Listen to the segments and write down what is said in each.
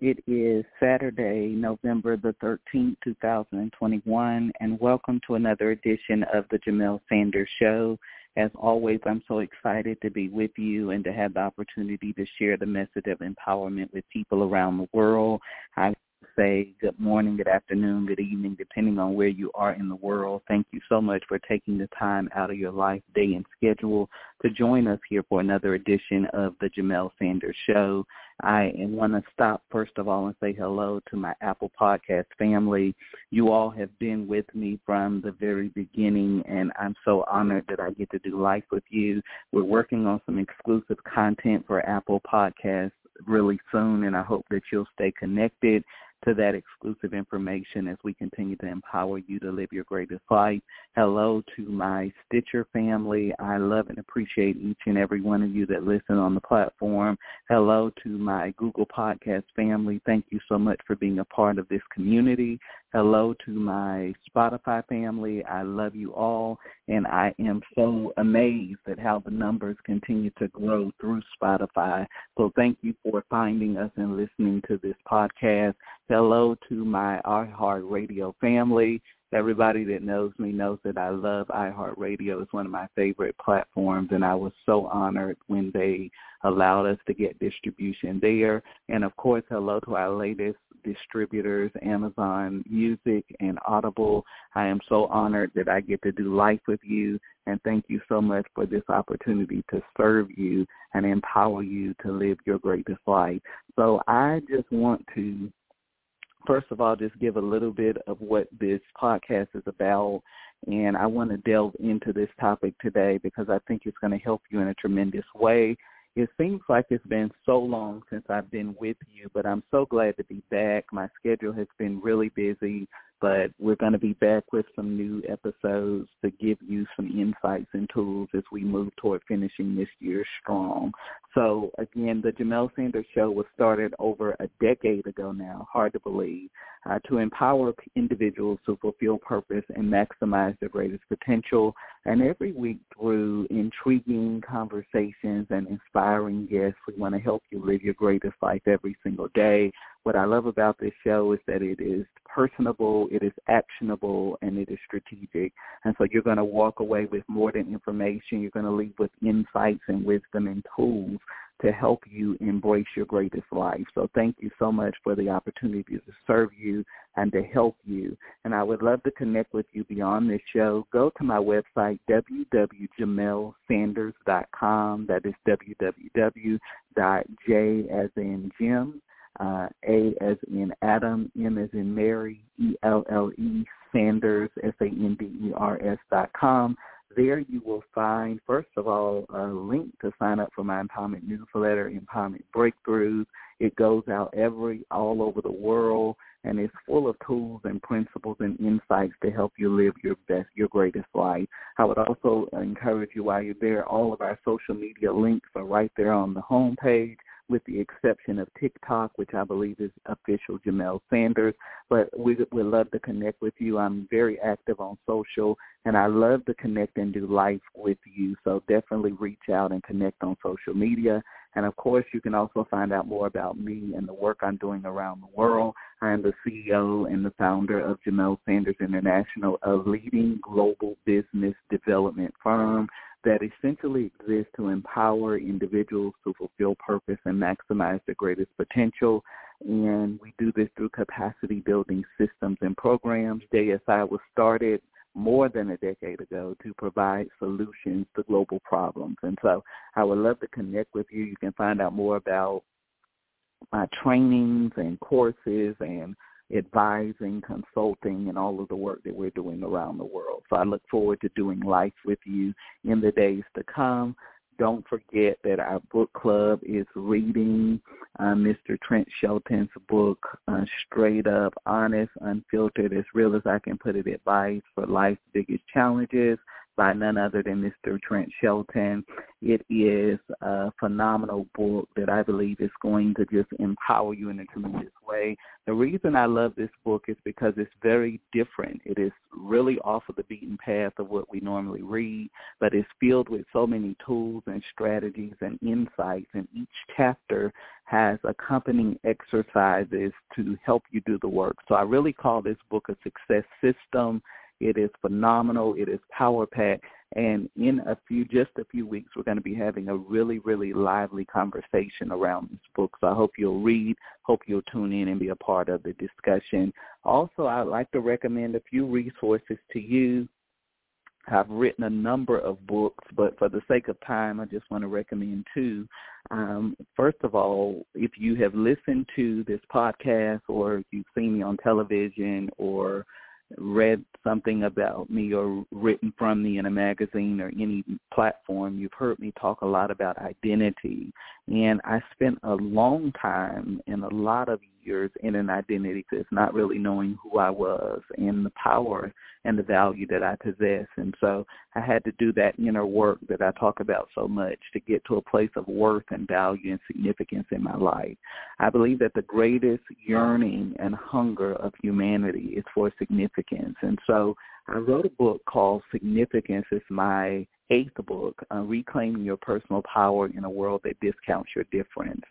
It is Saturday, November the 13th, 2021, and welcome to another edition of the Jamelle Sanders Show. As always, I'm so excited to be with you and to have the opportunity to share the message of empowerment with people around the world. I say good morning, good afternoon, good evening, depending on where you are in the world. Thank you so much for taking the time out of your life, day, and schedule to join us here for another edition of the Jamelle Sanders Show. I want to stop first of all and say hello to my Apple Podcast family. You all have been with me from the very beginning, and I'm so honored that I get to do life with you. We're working on some exclusive content for Apple Podcasts really soon, and I hope that you'll stay connected to that exclusive information as we continue to empower you to live your greatest life. Hello to my Stitcher family. I love and appreciate each and every one of you that listen on the platform. Hello to my Google Podcast family. Thank you so much for being a part of this community. Hello to my Spotify family. I love you all, and I am so amazed at how the numbers continue to grow through Spotify. So thank you for finding us and listening to this podcast. Hello to my iHeartRadio family. Everybody that knows me knows that I love iHeartRadio. It's one of my favorite platforms, and I was so honored when they allowed us to get distribution there. And of course, hello to our latest distributors, Amazon Music and Audible. I am so honored that I get to do life with you, and thank you so much for this opportunity to serve you and empower you to live your greatest life. So I just want to first of all, just give a little bit of what this podcast is about. And I want to delve into this topic today because I think it's going to help you in a tremendous way. It seems like it's been so long since I've been with you, but I'm so glad to be back. My schedule has been really busy but we're going to be back with some new episodes to give you some insights and tools as we move toward finishing this year strong. So again, the Jamelle Sanders Show was started over a decade ago now, hard to believe, uh, to empower individuals to fulfill purpose and maximize their greatest potential. And every week through intriguing conversations and inspiring guests, we want to help you live your greatest life every single day. What I love about this show is that it is personable, it is actionable, and it is strategic. And so you're going to walk away with more than information. You're going to leave with insights and wisdom and tools to help you embrace your greatest life. So thank you so much for the opportunity to serve you and to help you. And I would love to connect with you beyond this show. Go to my website, www.jamellesanders.com. That is www.j as in Jim, uh, A as in Adam, M as in Mary, E-L-L-E, Sanders, S-A-N-D-E-R-S dot com. There you will find, first of all, a link to sign up for my empowerment newsletter, Empowerment Breakthroughs. It goes out every all over the world and it's full of tools and principles and insights to help you live your best, your greatest life. I would also encourage you while you're there, all of our social media links are right there on the home page with the exception of TikTok, which I believe is official Jamelle Sanders. But we would love to connect with you. I'm very active on social, and I love to connect and do life with you. So definitely reach out and connect on social media. And of course, you can also find out more about me and the work I'm doing around the world. I am the CEO and the founder of Jamelle Sanders International, a leading global business development firm that essentially exists to empower individuals to fulfill purpose and maximize their greatest potential. And we do this through capacity building systems and programs. JSI was started more than a decade ago to provide solutions to global problems. And so I would love to connect with you. You can find out more about my trainings and courses and advising, consulting, and all of the work that we're doing around the world. So I look forward to doing life with you in the days to come. Don't forget that our book club is reading uh, Mr. Trent Shelton's book, uh, Straight Up, Honest, Unfiltered, as real as I can put it, Advice for Life's Biggest Challenges by none other than Mr. Trent Shelton. It is a phenomenal book that I believe is going to just empower you in a tremendous way. The reason I love this book is because it's very different. It is really off of the beaten path of what we normally read, but it's filled with so many tools and strategies and insights, and each chapter has accompanying exercises to help you do the work. So I really call this book a success system it is phenomenal. It is power packed. And in a few, just a few weeks, we're going to be having a really, really lively conversation around this book. So I hope you'll read, hope you'll tune in and be a part of the discussion. Also, I'd like to recommend a few resources to you. I've written a number of books, but for the sake of time, I just want to recommend two. Um, first of all, if you have listened to this podcast or you've seen me on television or read something about me or written from me in a magazine or any platform, you've heard me talk a lot about identity. And I spent a long time and a lot of years in an identity because not really knowing who I was and the power and the value that I possess. And so I had to do that inner work that I talk about so much to get to a place of worth and value and significance in my life. I believe that the greatest yearning and hunger of humanity is for significance. And so I wrote a book called Significance. It's my eighth book, uh, Reclaiming Your Personal Power in a World That Discounts Your Difference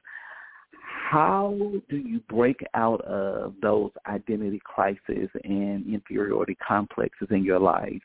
how do you break out of those identity crises and inferiority complexes in your life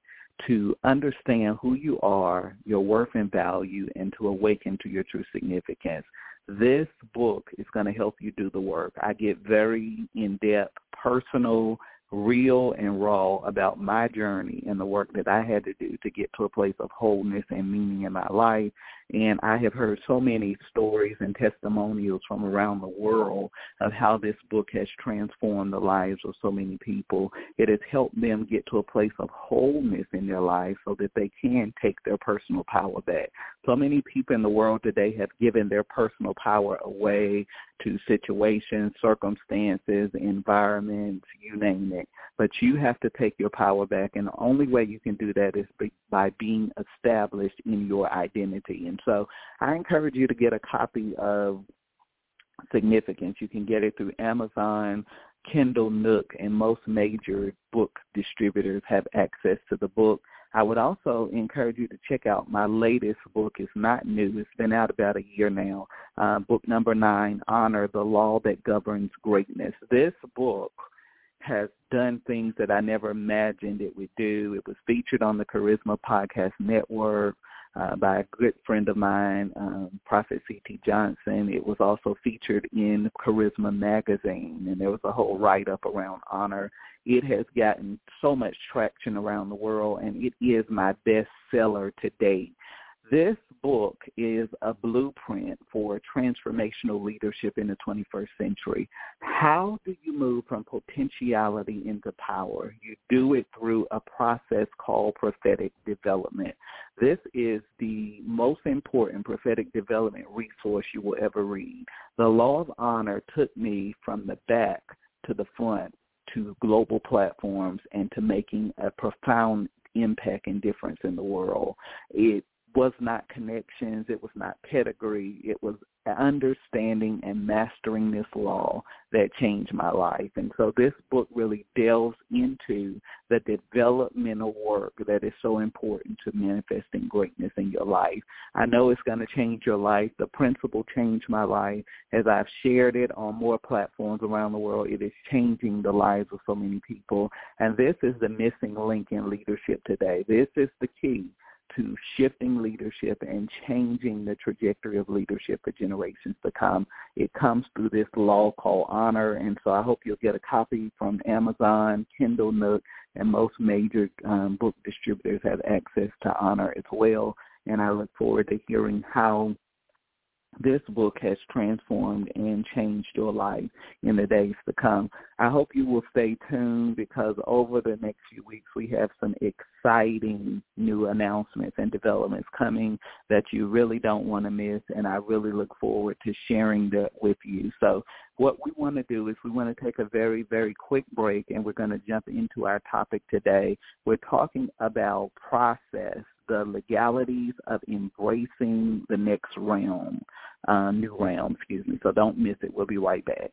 to understand who you are, your worth and value, and to awaken to your true significance? This book is going to help you do the work. I get very in-depth, personal, real and raw about my journey and the work that I had to do to get to a place of wholeness and meaning in my life. And I have heard so many stories and testimonials from around the world of how this book has transformed the lives of so many people. It has helped them get to a place of wholeness in their life so that they can take their personal power back. So many people in the world today have given their personal power away to situations, circumstances, environments, you name it. But you have to take your power back, and the only way you can do that is by being established in your identity. So I encourage you to get a copy of Significance. You can get it through Amazon, Kindle, Nook, and most major book distributors have access to the book. I would also encourage you to check out my latest book. It's not new. It's been out about a year now. Uh, book number nine, Honor, the Law That Governs Greatness. This book has done things that I never imagined it would do. It was featured on the Charisma Podcast Network uh, by a good friend of mine, um, Prophet C.T. Johnson. It was also featured in Charisma Magazine, and there was a whole write-up around honor. It has gotten so much traction around the world, and it is my best seller to date. This book is a blueprint for transformational leadership in the 21st century. How do you move from potentiality into power? You do it through a process called prophetic development. This is the most important prophetic development resource you will ever read. The Law of Honor took me from the back to the front to global platforms and to making a profound impact and difference in the world. It was not connections, it was not pedigree, it was understanding and mastering this law that changed my life. And so this book really delves into the developmental work that is so important to manifesting greatness in your life. I know it's going to change your life. The principle changed my life. As I've shared it on more platforms around the world, it is changing the lives of so many people. And this is the missing link in leadership today. This is the key to shifting leadership and changing the trajectory of leadership for generations to come. It comes through this law called honor, and so I hope you'll get a copy from Amazon, Kindle Nook, and most major um, book distributors have access to honor as well. And I look forward to hearing how this book has transformed and changed your life in the days to come. I hope you will stay tuned because over the next few weeks we have some exciting new announcements and developments coming that you really don't want to miss and I really look forward to sharing that with you. So what we want to do is we want to take a very, very quick break and we're going to jump into our topic today. We're talking about process the legalities of embracing the next realm, uh, new realm, excuse me. So don't miss it. We'll be right back.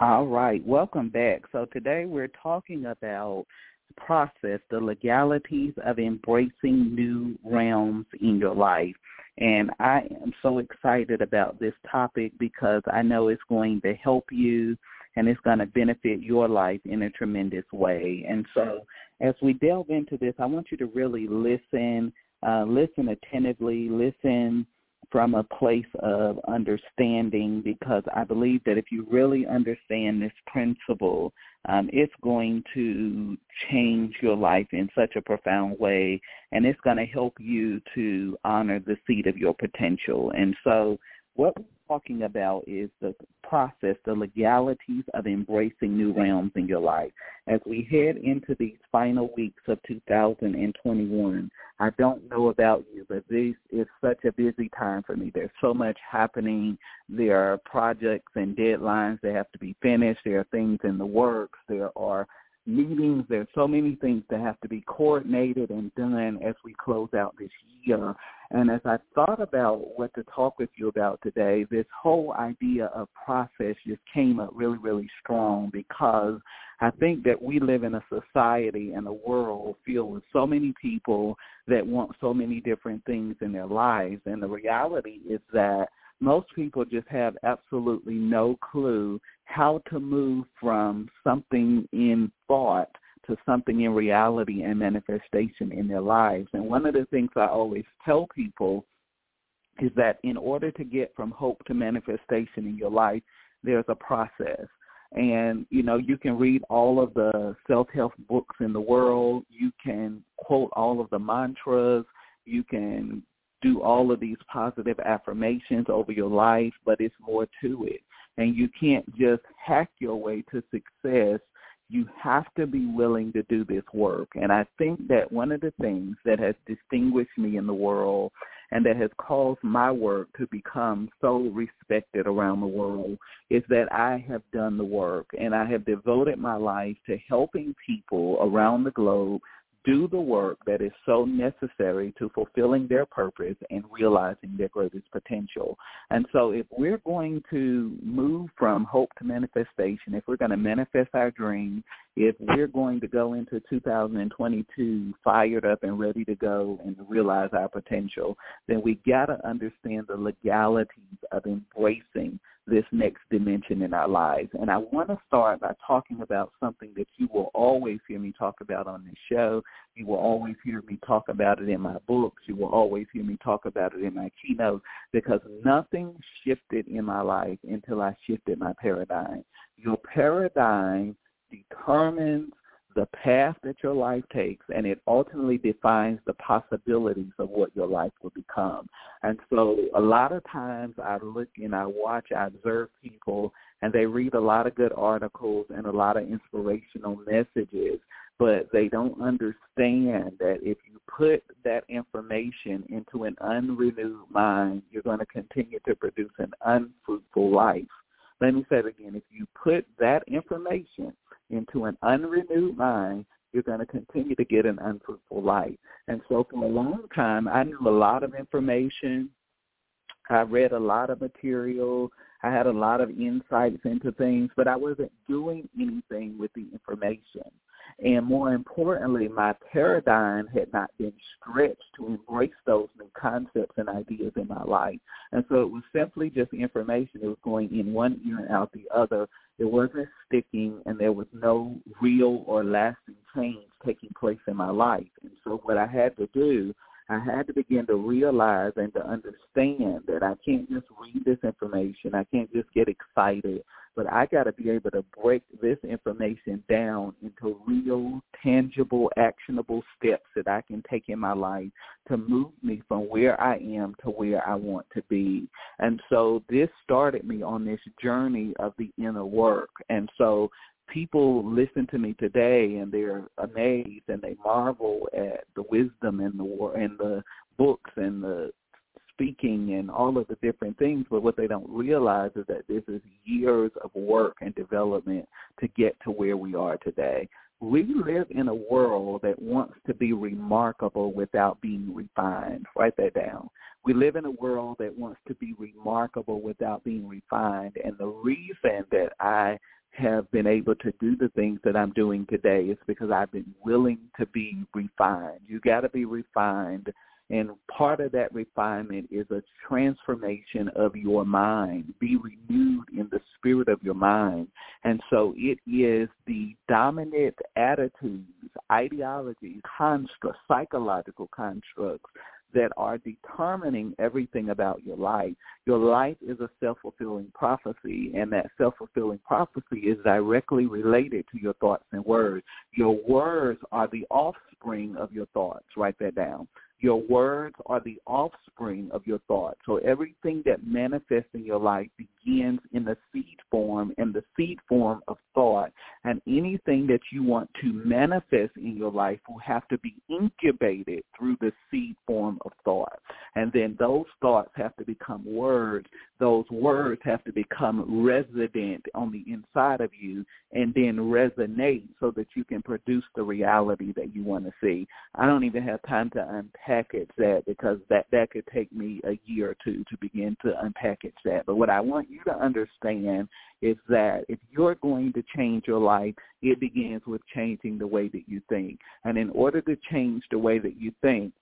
All right, welcome back. So today we're talking about process, the legalities of embracing new realms in your life. And I am so excited about this topic because I know it's going to help you and it's going to benefit your life in a tremendous way. And so as we delve into this, I want you to really listen, uh, listen attentively, listen from a place of understanding because I believe that if you really understand this principle, um, it's going to change your life in such a profound way and it's going to help you to honor the seed of your potential. And so what we're talking about is the process, the legalities of embracing new realms in your life. As we head into these final weeks of 2021, I don't know about you, but this is such a busy time for me. There's so much happening. There are projects and deadlines that have to be finished. There are things in the works. There are meetings. There's so many things that have to be coordinated and done as we close out this year. And as I thought about what to talk with you about today, this whole idea of process just came up really, really strong because I think that we live in a society and a world filled with so many people that want so many different things in their lives. And the reality is that most people just have absolutely no clue how to move from something in thought to something in reality and manifestation in their lives. And one of the things I always tell people is that in order to get from hope to manifestation in your life, there's a process. And, you know, you can read all of the self-help books in the world. You can quote all of the mantras. You can do all of these positive affirmations over your life, but it's more to it. And you can't just hack your way to success you have to be willing to do this work. And I think that one of the things that has distinguished me in the world and that has caused my work to become so respected around the world is that I have done the work and I have devoted my life to helping people around the globe do the work that is so necessary to fulfilling their purpose and realizing their greatest potential. And so if we're going to move from hope to manifestation, if we're going to manifest our dreams, if we're going to go into 2022 fired up and ready to go and realize our potential, then we got to understand the legalities of embracing this next dimension in our lives. And I want to start by talking about something that you will always hear me talk about on this show. You will always hear me talk about it in my books. You will always hear me talk about it in my keynote because nothing shifted in my life until I shifted my paradigm. Your paradigm determines the path that your life takes and it ultimately defines the possibilities of what your life will become. And so a lot of times I look and I watch, I observe people and they read a lot of good articles and a lot of inspirational messages, but they don't understand that if you put that information into an unrenewed mind, you're going to continue to produce an unfruitful life. Let me say it again. If you put that information into an unrenewed mind, you're going to continue to get an unfruitful life. And so for a long time, I knew a lot of information. I read a lot of material. I had a lot of insights into things, but I wasn't doing anything with the information. And more importantly, my paradigm had not been stretched to embrace those new concepts and ideas in my life. And so it was simply just information that was going in one ear and out the other. It wasn't sticking and there was no real or lasting change taking place in my life. And so what I had to do I had to begin to realize and to understand that I can't just read this information. I can't just get excited, but I got to be able to break this information down into real, tangible, actionable steps that I can take in my life to move me from where I am to where I want to be. And so this started me on this journey of the inner work. And so people listen to me today and they're amazed and they marvel at the wisdom and the war and the books and the speaking and all of the different things but what they don't realize is that this is years of work and development to get to where we are today we live in a world that wants to be remarkable without being refined. Write that down. We live in a world that wants to be remarkable without being refined. And the reason that I have been able to do the things that I'm doing today is because I've been willing to be refined. You got to be refined. And part of that refinement is a transformation of your mind. Be renewed in the spirit of your mind. And so it is the dominant attitudes, ideologies, constructs, psychological constructs that are determining everything about your life. Your life is a self-fulfilling prophecy, and that self-fulfilling prophecy is directly related to your thoughts and words. Your words are the offspring of your thoughts. Write that down. Your words are the offspring of your thoughts. So everything that manifests in your life begins in the seed form and the seed form of thought. And anything that you want to manifest in your life will have to be incubated through the seed form of thought. And then those thoughts have to become words. Those words have to become resident on the inside of you and then resonate so that you can produce the reality that you want to see. I don't even have time to unpackage that because that, that could take me a year or two to begin to unpackage that. But what I want you to understand is that if you're going to change your life, it begins with changing the way that you think. And in order to change the way that you think,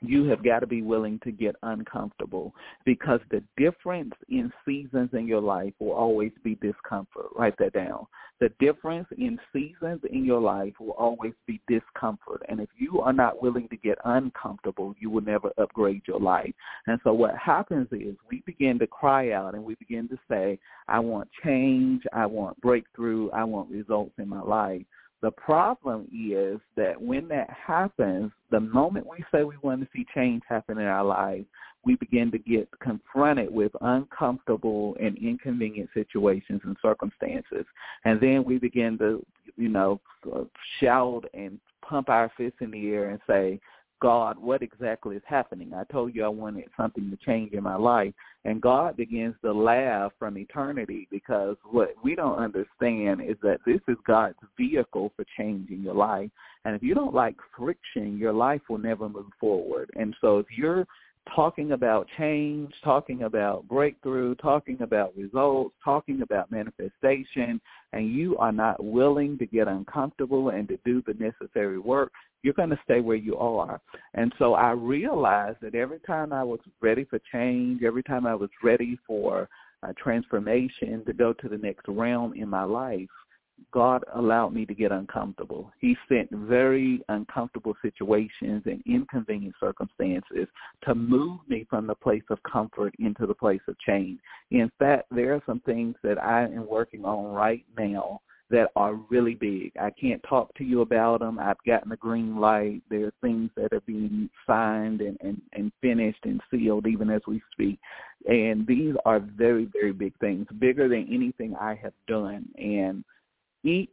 you have got to be willing to get uncomfortable because the difference in seasons in your life will always be discomfort. Write that down. The difference in seasons in your life will always be discomfort. And if you are not willing to get uncomfortable, you will never upgrade your life. And so what happens is we begin to cry out and we begin to say, I want change, I want breakthrough, I want results in my life. The problem is that when that happens, the moment we say we want to see change happen in our lives, we begin to get confronted with uncomfortable and inconvenient situations and circumstances. And then we begin to, you know, shout and pump our fists in the air and say, God, what exactly is happening? I told you I wanted something to change in my life. And God begins to laugh from eternity because what we don't understand is that this is God's vehicle for changing your life. And if you don't like friction, your life will never move forward. And so if you're talking about change, talking about breakthrough, talking about results, talking about manifestation, and you are not willing to get uncomfortable and to do the necessary work, you're going to stay where you are. And so I realized that every time I was ready for change, every time I was ready for a transformation to go to the next realm in my life, God allowed me to get uncomfortable. He sent very uncomfortable situations and inconvenient circumstances to move me from the place of comfort into the place of change. In fact, there are some things that I am working on right now that are really big. I can't talk to you about them. I've gotten the green light. There are things that are being signed and, and, and finished and sealed even as we speak. And these are very, very big things, bigger than anything I have done. And each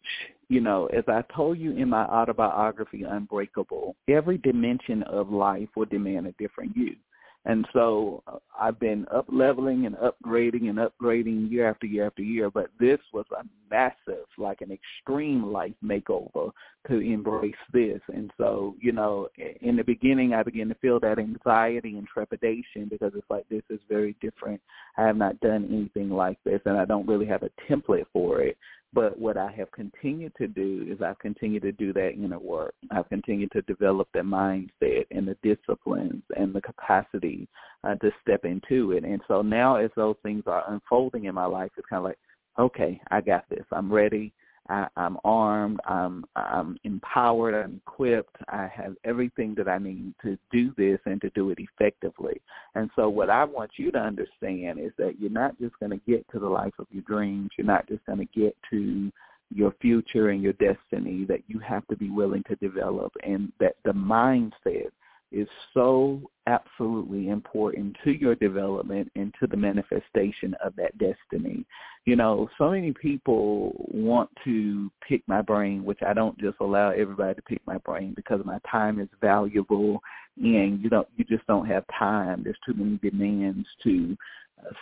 you know, as I told you in my autobiography, Unbreakable, every dimension of life will demand a different you. And so uh, I've been up leveling and upgrading and upgrading year after year after year, but this was a massive, like an extreme life makeover to embrace this. And so, you know, in the beginning I began to feel that anxiety and trepidation because it's like this is very different. I have not done anything like this and I don't really have a template for it. But what I have continued to do is I've continued to do that inner work. I've continued to develop the mindset and the disciplines and the capacity uh, to step into it. And so now as those things are unfolding in my life, it's kind of like, okay, I got this. I'm ready. I, I'm armed. I'm I'm empowered. I'm equipped. I have everything that I need to do this and to do it effectively. And so, what I want you to understand is that you're not just going to get to the life of your dreams. You're not just going to get to your future and your destiny. That you have to be willing to develop, and that the mindset is so absolutely important to your development and to the manifestation of that destiny. You know, so many people want to pick my brain, which I don't just allow everybody to pick my brain because my time is valuable and you don't you just don't have time. There's too many demands to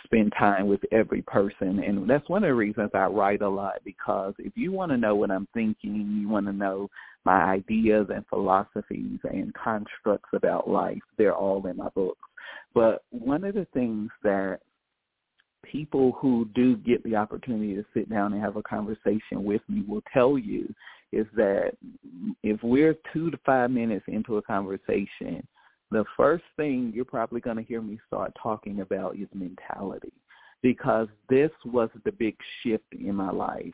spend time with every person and that's one of the reasons I write a lot because if you want to know what I'm thinking, you want to know my ideas and philosophies and constructs about life. They're all in my books. But one of the things that people who do get the opportunity to sit down and have a conversation with me will tell you is that if we're two to five minutes into a conversation, the first thing you're probably going to hear me start talking about is mentality because this was the big shift in my life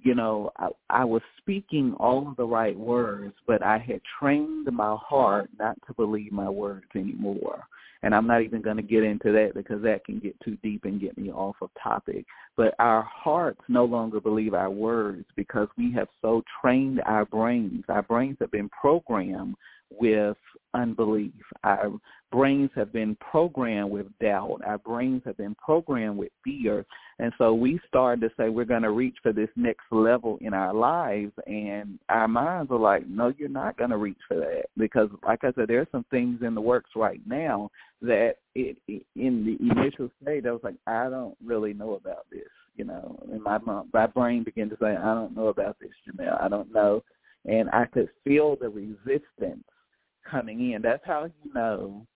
you know, I, I was speaking all of the right words, but I had trained my heart not to believe my words anymore. And I'm not even going to get into that because that can get too deep and get me off of topic. But our hearts no longer believe our words because we have so trained our brains. Our brains have been programmed with unbelief. Our brains have been programmed with doubt. Our brains have been programmed with fear. And so we started to say we're going to reach for this next level in our lives. And our minds are like, no, you're not going to reach for that. Because like I said, there's some things in the works right now that it, it in the initial state, I was like, I don't really know about this. You know, and my my brain began to say, I don't know about this, Jamelle. I don't know. And I could feel the resistance coming in. That's how you know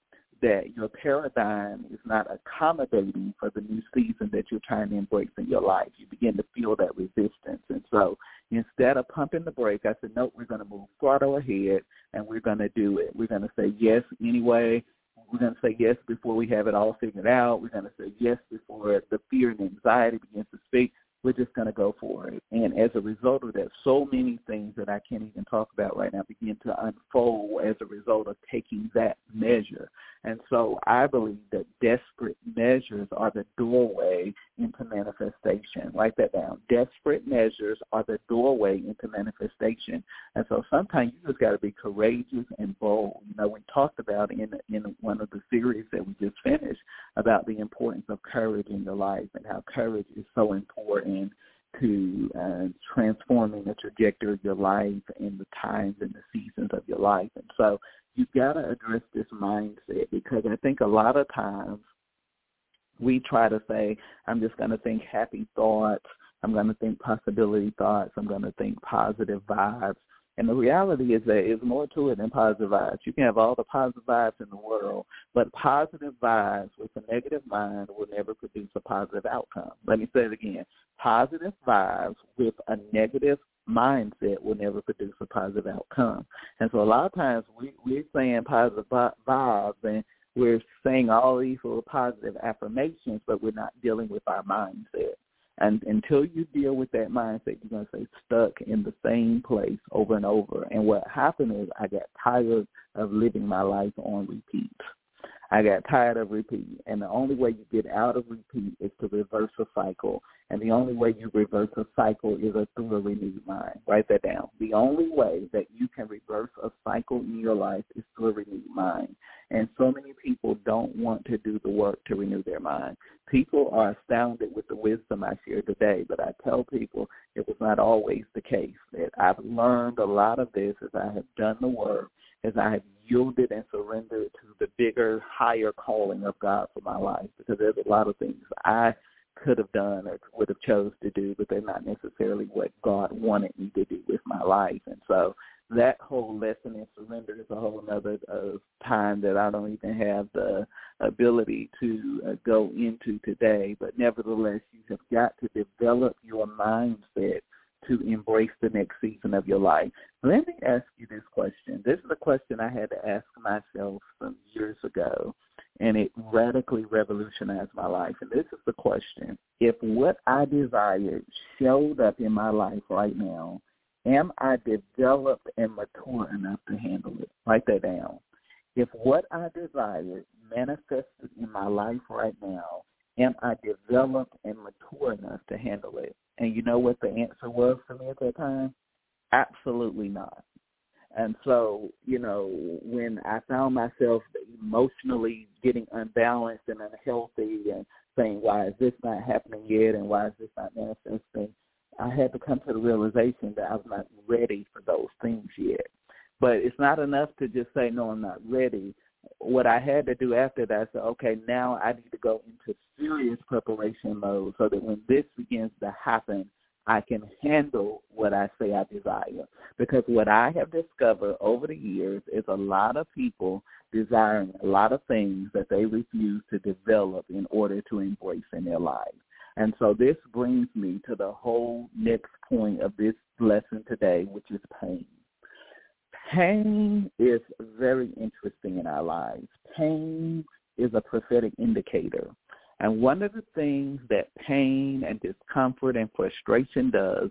that your paradigm is not accommodating for the new season that you're trying to embrace in your life. You begin to feel that resistance. And so instead of pumping the brake, I said, nope, we're going to move throttle ahead and we're going to do it. We're going to say yes anyway. We're going to say yes before we have it all figured out. We're going to say yes before the fear and anxiety begins to speak we're just going to go for it. And as a result of that, so many things that I can't even talk about right now begin to unfold as a result of taking that measure. And so I believe that desperate measures are the doorway into manifestation. Write that down. Desperate measures are the doorway into manifestation. And so sometimes you just got to be courageous and bold. You know, we talked about in in one of the series that we just finished about the importance of courage in your life and how courage is so important to uh, transforming the trajectory of your life and the times and the seasons of your life. And so you've got to address this mindset because I think a lot of times we try to say, I'm just going to think happy thoughts. I'm going to think possibility thoughts. I'm going to think positive vibes. And the reality is that there's more to it than positive vibes. You can have all the positive vibes in the world, but positive vibes with a negative mind will never produce a positive outcome. Let me say it again. Positive vibes with a negative mindset will never produce a positive outcome. And so a lot of times we, we're saying positive vibes and we're saying all these little positive affirmations, but we're not dealing with our mindset. And until you deal with that mindset, you're going to stay stuck in the same place over and over. And what happened is I got tired of living my life on repeat. I got tired of repeat. And the only way you get out of repeat is to reverse a cycle. And the only way you reverse a cycle is a through a renewed mind. Write that down. The only way that you can reverse a cycle in your life is through a renewed mind. And so many people don't want to do the work to renew their mind. People are astounded with the wisdom I share today, but I tell people it was not always the case. That I've learned a lot of this as I have done the work, as I have yielded and surrendered to the bigger, higher calling of God for my life. Because there's a lot of things I could have done or would have chose to do, but they're not necessarily what God wanted me to do with my life. And so that whole lesson in surrender is a whole other uh, time that I don't even have the ability to uh, go into today. But nevertheless, you have got to develop your mindset to embrace the next season of your life. Let me ask you this question. This is a question I had to ask myself some years ago and it radically revolutionized my life. And this is the question. If what I desired showed up in my life right now, am I developed and mature enough to handle it? Write that down. If what I desired manifested in my life right now, am I developed and mature enough to handle it? And you know what the answer was for me at that time? Absolutely not. And so, you know, when I found myself emotionally getting unbalanced and unhealthy and saying, why is this not happening yet and why is this not manifesting, I had to come to the realization that I was not ready for those things yet. But it's not enough to just say, no, I'm not ready. What I had to do after that, I said, okay, now I need to go into serious preparation mode so that when this begins to happen, I can handle what I say I desire. Because what I have discovered over the years is a lot of people desiring a lot of things that they refuse to develop in order to embrace in their lives. And so this brings me to the whole next point of this lesson today, which is pain. Pain is very interesting in our lives. Pain is a prophetic indicator. And one of the things that pain and discomfort and frustration does,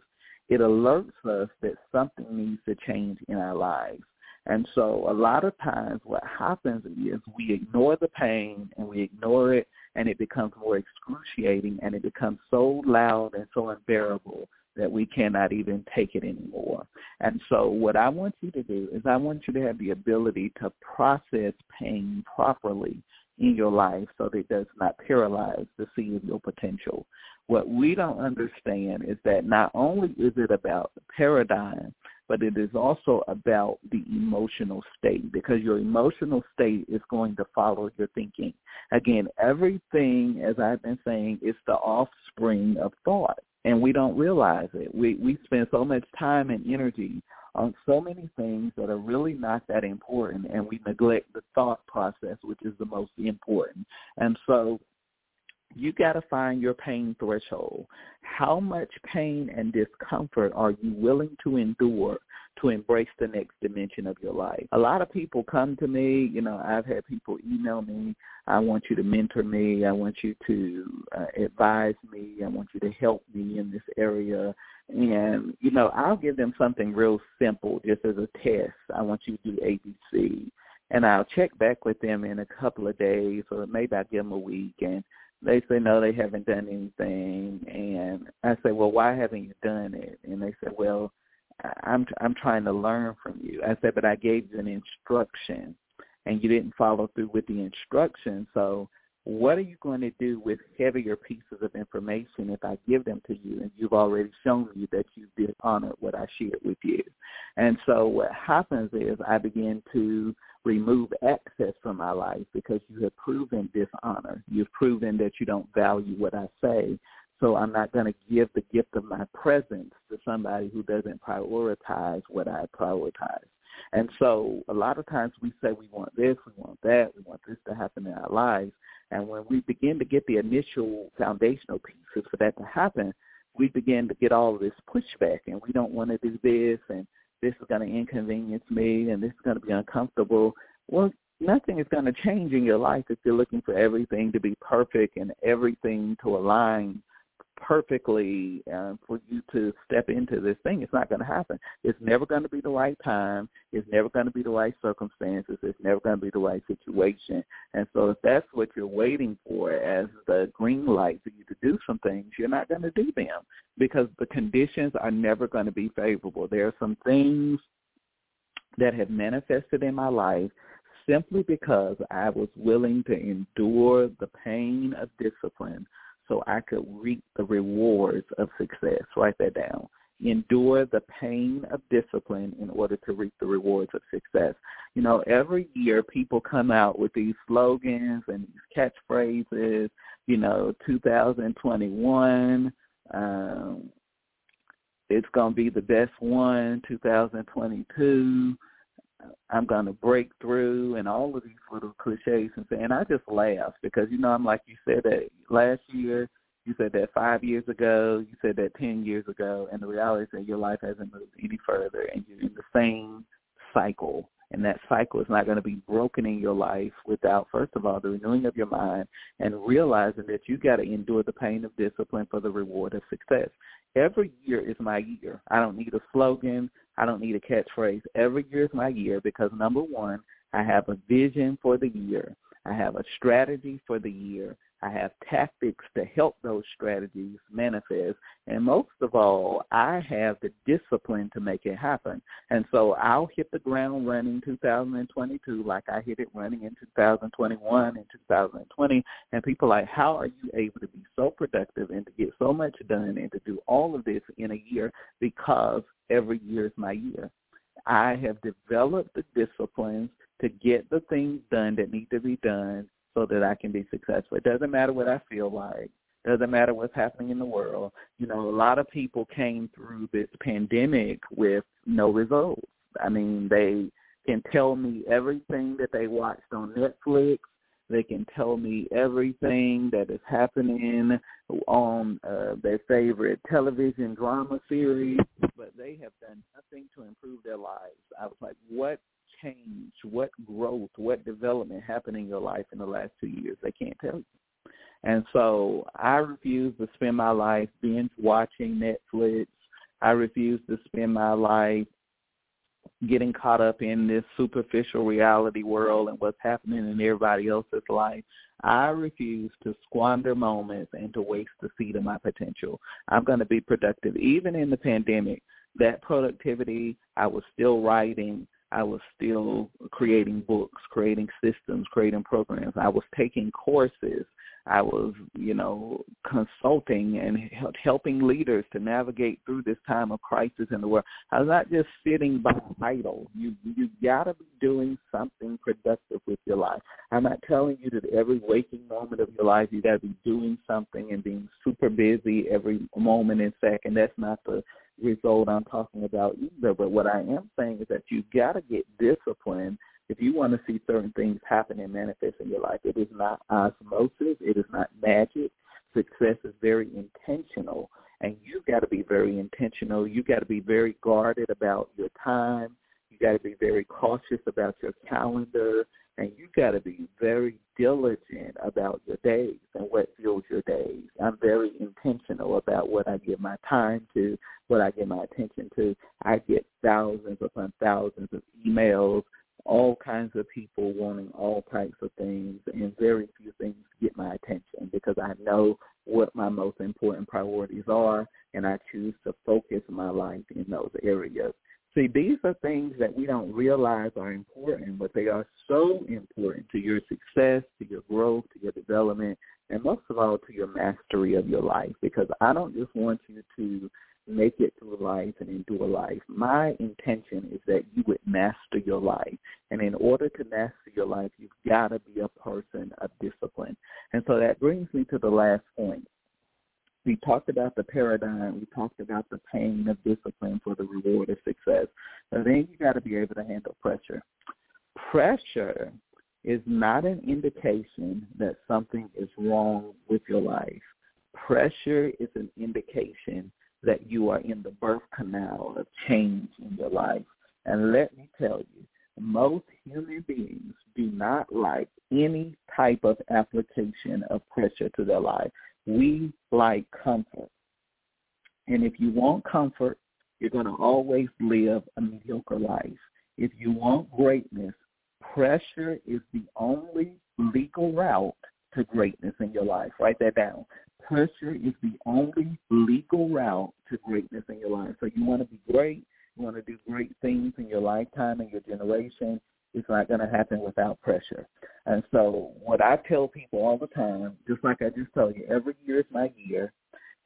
it alerts us that something needs to change in our lives. And so a lot of times what happens is we ignore the pain and we ignore it and it becomes more excruciating and it becomes so loud and so unbearable that we cannot even take it anymore. And so what I want you to do is I want you to have the ability to process pain properly in your life so that it does not paralyze the seed of your potential. What we don't understand is that not only is it about the paradigm, but it is also about the emotional state because your emotional state is going to follow your thinking. Again, everything, as I've been saying, is the offspring of thought, and we don't realize it. We we spend so much time and energy on so many things that are really not that important, and we neglect the thought process, which is the most important. And so you got to find your pain threshold. How much pain and discomfort are you willing to endure to embrace the next dimension of your life? A lot of people come to me, you know, I've had people email me, I want you to mentor me, I want you to uh, advise me, I want you to help me in this area. And, you know, I'll give them something real simple just as a test. I want you to do ABC. And I'll check back with them in a couple of days or maybe I'll give them a week and they say no, they haven't done anything, and I say, well, why haven't you done it? And they say, well, I'm I'm trying to learn from you. I said, but I gave you an instruction, and you didn't follow through with the instruction. So, what are you going to do with heavier pieces of information if I give them to you, and you've already shown me that you did honor what I shared with you? And so, what happens is I begin to remove access from my life because you have proven dishonor. You've proven that you don't value what I say. So I'm not going to give the gift of my presence to somebody who doesn't prioritize what I prioritize. And so a lot of times we say we want this, we want that, we want this to happen in our lives. And when we begin to get the initial foundational pieces for that to happen, we begin to get all of this pushback and we don't want to do this and this is going to inconvenience me and this is going to be uncomfortable. Well, nothing is going to change in your life if you're looking for everything to be perfect and everything to align perfectly uh, for you to step into this thing. It's not going to happen. It's never going to be the right time. It's never going to be the right circumstances. It's never going to be the right situation. And so if that's what you're waiting for as the green light for you to do some things, you're not going to do them because the conditions are never going to be favorable. There are some things that have manifested in my life simply because I was willing to endure the pain of discipline so I could reap the rewards of success. Write that down. Endure the pain of discipline in order to reap the rewards of success. You know, every year people come out with these slogans and these catchphrases, you know, 2021, um, it's going to be the best one, 2022. I'm going to break through and all of these little cliches and and I just laugh because, you know, I'm like you said that last year, you said that five years ago, you said that 10 years ago, and the reality is that your life hasn't moved any further and you're in the same cycle and that cycle is not going to be broken in your life without, first of all, the renewing of your mind and realizing that you got to endure the pain of discipline for the reward of success. Every year is my year. I don't need a slogan. I don't need a catchphrase. Every year is my year because number one, I have a vision for the year. I have a strategy for the year. I have tactics to help those strategies manifest. And most of all, I have the discipline to make it happen. And so I'll hit the ground running 2022 like I hit it running in 2021 and 2020. And people like, how are you able to be so productive and to get so much done and to do all of this in a year? Because every year is my year. I have developed the disciplines to get the things done that need to be done so that I can be successful. It doesn't matter what I feel like. Doesn't matter what's happening in the world. You know, a lot of people came through this pandemic with no results. I mean, they can tell me everything that they watched on Netflix. They can tell me everything that is happening on uh, their favorite television drama series, but they have done nothing to improve their lives. I was like, what change, what growth, what development happened in your life in the last two years. They can't tell you. And so I refuse to spend my life binge watching Netflix. I refuse to spend my life getting caught up in this superficial reality world and what's happening in everybody else's life. I refuse to squander moments and to waste the seed of my potential. I'm going to be productive. Even in the pandemic, that productivity, I was still writing. I was still creating books, creating systems, creating programs. I was taking courses. I was, you know, consulting and helping leaders to navigate through this time of crisis in the world. I was not just sitting by idle. You you got to be doing something productive with your life. I'm not telling you that every waking moment of your life you got to be doing something and being super busy every moment and second. That's not the result I'm talking about either. But what I am saying is that you've got to get disciplined if you want to see certain things happen and manifest in your life. It is not osmosis. It is not magic. Success is very intentional. And you've got to be very intentional. You've got to be very guarded about your time. You got to be very cautious about your calendar and you got to be very diligent about your days and what fills your days. I'm very intentional about what I give my time to, what I give my attention to. I get thousands upon thousands of emails, all kinds of people wanting all types of things, and very few things get my attention because I know what my most important priorities are, and I choose to focus my life in those areas. See, these are things that we don't realize are important, but they are so important to your success, to your growth, to your development, and most of all to your mastery of your life. Because I don't just want you to make it through life and endure life. My intention is that you would master your life. And in order to master your life, you've got to be a person of discipline. And so that brings me to the last point we talked about the paradigm. We talked about the pain of discipline for the reward of success. And then you got to be able to handle pressure. Pressure is not an indication that something is wrong with your life. Pressure is an indication that you are in the birth canal of change in your life. And let me tell you, most human beings do not like any type of application of pressure to their life. We like comfort. And if you want comfort, you're going to always live a mediocre life. If you want greatness, pressure is the only legal route to greatness in your life. Write that down. Pressure is the only legal route to greatness in your life. So you want to be great, you want to do great things in your lifetime and your generation, It's not going to happen without pressure. And so what I tell people all the time, just like I just told you, every year is my year.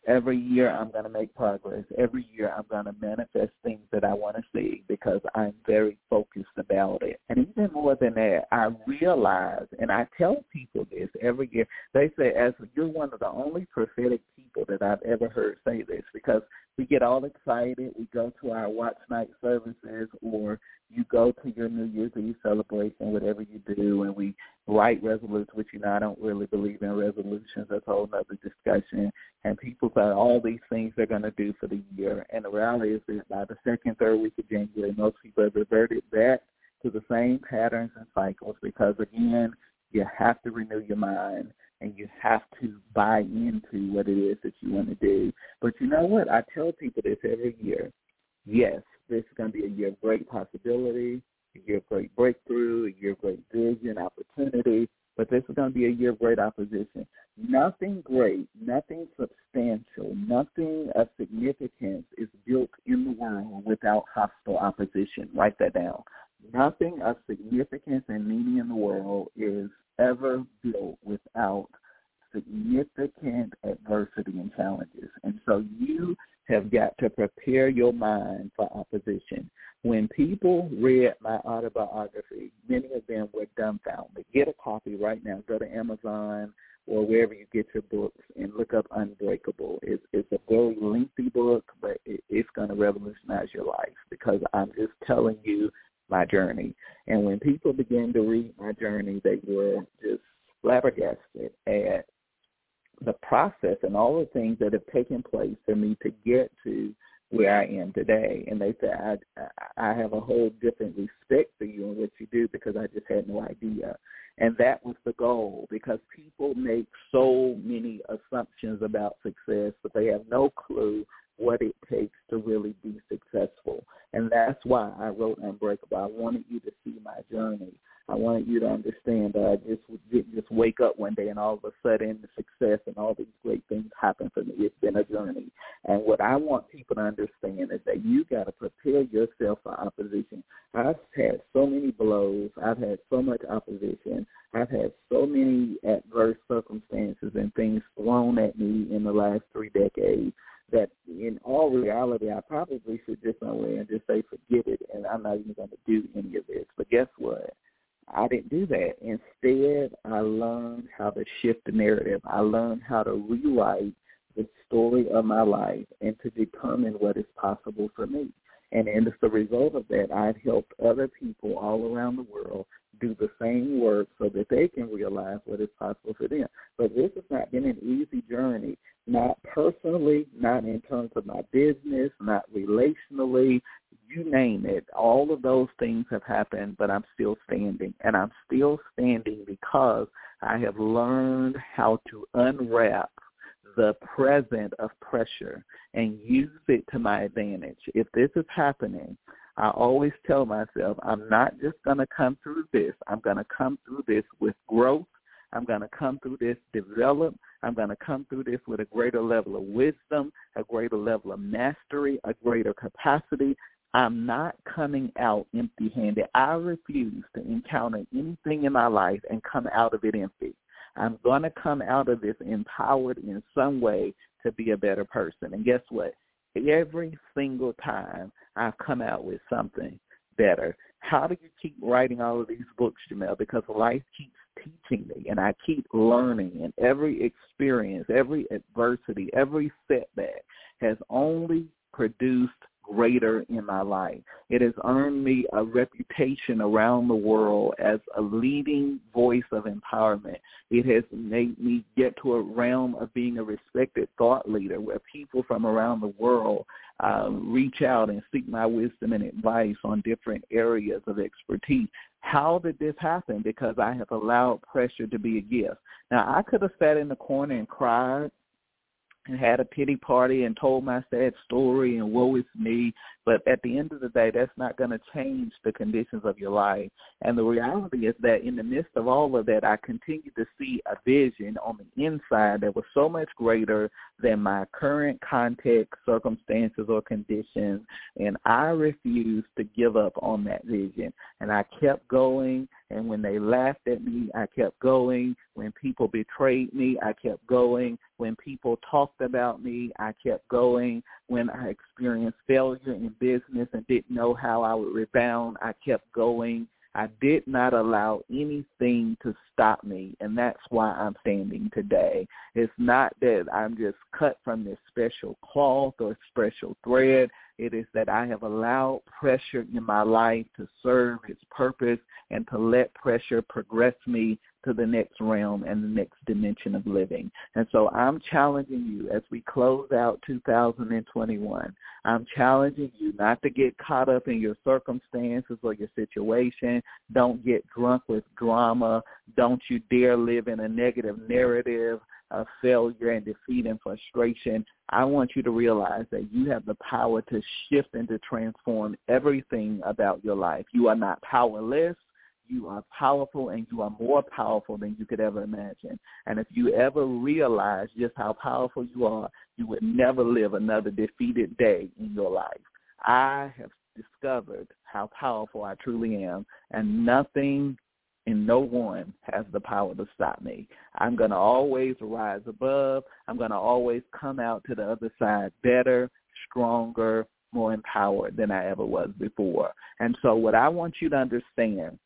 Every year I'm going to make progress. Every year I'm going to manifest things that I want to see because I'm very focused about it. And even more than that, I realize, and I tell people this every year, they say, as you're one of the only prophetic people that I've ever heard say this because we get all excited. We go to our watch night services or you go to your New Year's Eve celebration, whatever you do, and we write resolutions, which, you know, I don't really believe in resolutions. That's a whole other discussion. And people say all these things they're going to do for the year. And the reality is that by the second, third week of January, most people have reverted back to the same patterns and cycles because, again, you have to renew your mind and you have to buy into what it is that you want to do. But you know what? I tell people this every year. Yes, this is going to be a year of great possibility, a year of great breakthrough, a year of great vision, opportunity, but this is going to be a year of great opposition. Nothing great, nothing substantial, nothing of significance is built in the world without hostile opposition. Write that down. Nothing of significance and meaning in the world is ever built without significant adversity and challenges. And so you have got to prepare your mind for opposition. When people read my autobiography, many of them were dumbfounded. Get a copy right now. Go to Amazon or wherever you get your books and look up Unbreakable. It's, it's a very lengthy book, but it, it's going to revolutionize your life because I'm just telling you my journey. And when people began to read my journey, they were just flabbergasted at the process and all the things that have taken place for me to get to where I am today. And they said, I, I have a whole different respect for you and what you do because I just had no idea. And that was the goal because people make so many assumptions about success, but they have no clue what it takes to really be successful. And that's why I wrote Unbreakable. I wanted you to see my journey. I wanted you to understand that I just didn't just wake up one day and all of a sudden the success and all these great things happen for me. It's been a journey. And what I want people to understand is that you got to prepare yourself for opposition. I've had so many blows. I've had so much opposition. I've had so many adverse circumstances and things thrown at me in the last three decades that in all reality, I probably should just go away and just say, forget it, and I'm not even going to do any of this. But guess what? I didn't do that. Instead, I learned how to shift the narrative. I learned how to rewrite the story of my life and to determine what is possible for me. And, as a result of that, I've helped other people all around the world do the same work so that they can realize what is possible for them. But this has not been an easy journey, not personally, not in terms of my business, not relationally, you name it. All of those things have happened, but I'm still standing. And I'm still standing because I have learned how to unwrap the present of pressure and use it to my advantage. If this is happening, I always tell myself I'm not just going to come through this. I'm going to come through this with growth. I'm going to come through this developed. I'm going to come through this with a greater level of wisdom, a greater level of mastery, a greater capacity. I'm not coming out empty-handed. I refuse to encounter anything in my life and come out of it empty. I'm going to come out of this empowered in some way to be a better person. And guess what? Every single time I've come out with something better. How do you keep writing all of these books, Jamelle? Because life keeps teaching me and I keep learning and every experience, every adversity, every setback has only produced greater in my life. It has earned me a reputation around the world as a leading voice of empowerment. It has made me get to a realm of being a respected thought leader where people from around the world um, reach out and seek my wisdom and advice on different areas of expertise. How did this happen? Because I have allowed pressure to be a gift. Now, I could have sat in the corner and cried and had a pity party and told my sad story and woe is me. But at the end of the day, that's not going to change the conditions of your life. And the reality is that in the midst of all of that, I continue to see a vision on the inside that was so much greater than my current context, circumstances, or conditions. And I refused to give up on that vision. And I kept going. And when they laughed at me, I kept going. When people betrayed me, I kept going. When people talked about me, I kept going. When I experienced failure in business and didn't know how I would rebound, I kept going. I did not allow anything to stop me, and that's why I'm standing today. It's not that I'm just cut from this special cloth or special thread. It is that I have allowed pressure in my life to serve its purpose and to let pressure progress me to the next realm and the next dimension of living. And so I'm challenging you as we close out 2021. I'm challenging you not to get caught up in your circumstances or your situation. Don't get drunk with drama. Don't you dare live in a negative narrative of failure and defeat and frustration. I want you to realize that you have the power to shift and to transform everything about your life. You are not powerless you are powerful and you are more powerful than you could ever imagine. And if you ever realize just how powerful you are, you would never live another defeated day in your life. I have discovered how powerful I truly am, and nothing and no one has the power to stop me. I'm going to always rise above. I'm going to always come out to the other side better, stronger, more empowered than I ever was before. And so what I want you to understand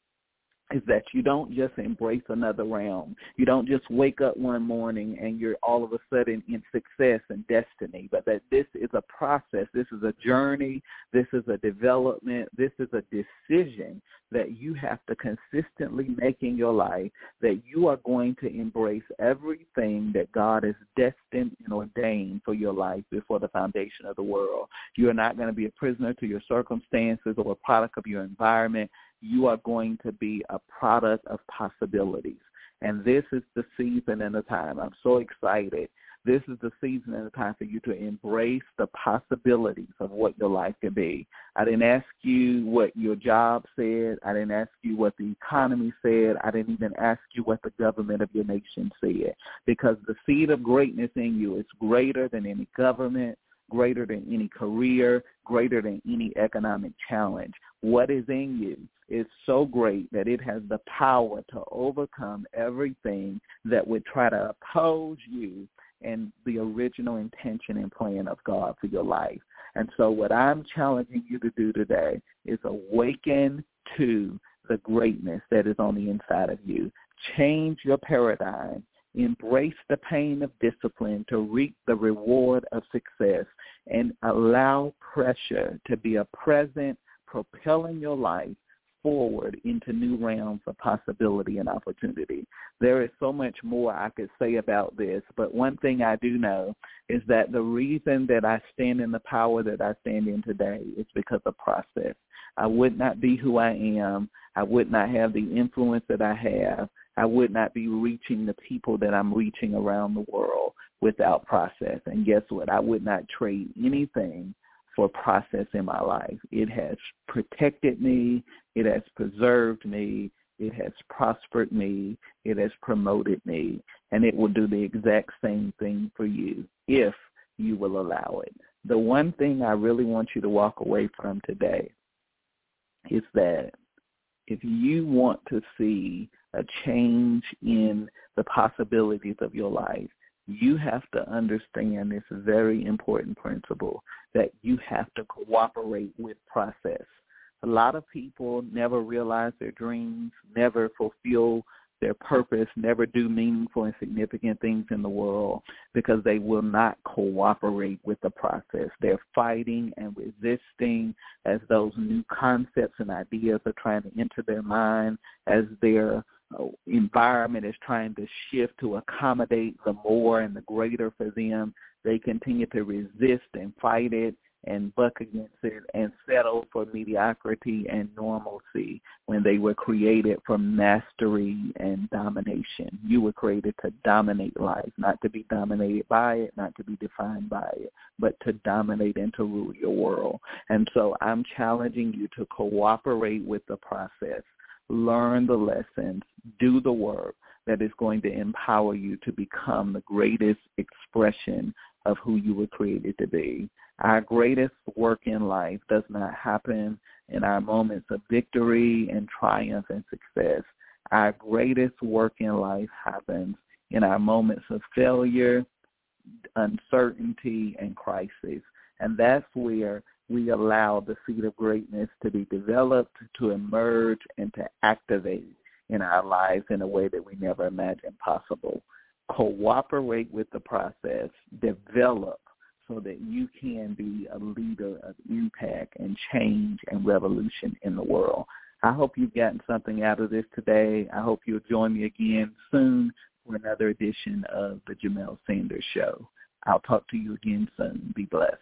is that you don't just embrace another realm. You don't just wake up one morning and you're all of a sudden in success and destiny, but that this is a process. This is a journey. This is a development. This is a decision that you have to consistently make in your life that you are going to embrace everything that God has destined and ordained for your life before the foundation of the world. You are not going to be a prisoner to your circumstances or a product of your environment you are going to be a product of possibilities. And this is the season and the time. I'm so excited. This is the season and the time for you to embrace the possibilities of what your life can be. I didn't ask you what your job said. I didn't ask you what the economy said. I didn't even ask you what the government of your nation said. Because the seed of greatness in you is greater than any government, greater than any career, greater than any economic challenge. What is in you is so great that it has the power to overcome everything that would try to oppose you and the original intention and plan of God for your life. And so what I'm challenging you to do today is awaken to the greatness that is on the inside of you. Change your paradigm. Embrace the pain of discipline to reap the reward of success and allow pressure to be a present propelling your life forward into new realms of possibility and opportunity. There is so much more I could say about this, but one thing I do know is that the reason that I stand in the power that I stand in today is because of process. I would not be who I am. I would not have the influence that I have. I would not be reaching the people that I'm reaching around the world without process. And guess what? I would not trade anything for process in my life. It has protected me. It has preserved me. It has prospered me. It has promoted me. And it will do the exact same thing for you if you will allow it. The one thing I really want you to walk away from today is that if you want to see a change in the possibilities of your life, you have to understand this very important principle that you have to cooperate with process. A lot of people never realize their dreams, never fulfill their purpose, never do meaningful and significant things in the world because they will not cooperate with the process. They're fighting and resisting as those new concepts and ideas are trying to enter their mind, as their uh, environment is trying to shift to accommodate the more and the greater for them. They continue to resist and fight it and buck against it and settle for mediocrity and normalcy when they were created for mastery and domination. You were created to dominate life, not to be dominated by it, not to be defined by it, but to dominate and to rule your world. And so I'm challenging you to cooperate with the process, learn the lessons, do the work that is going to empower you to become the greatest expression of who you were created to be. Our greatest work in life does not happen in our moments of victory and triumph and success. Our greatest work in life happens in our moments of failure, uncertainty, and crisis. And that's where we allow the seed of greatness to be developed, to emerge, and to activate in our lives in a way that we never imagined possible. Cooperate with the process, develop so that you can be a leader of impact and change and revolution in the world. I hope you've gotten something out of this today. I hope you'll join me again soon for another edition of the Jamelle Sanders Show. I'll talk to you again soon. Be blessed.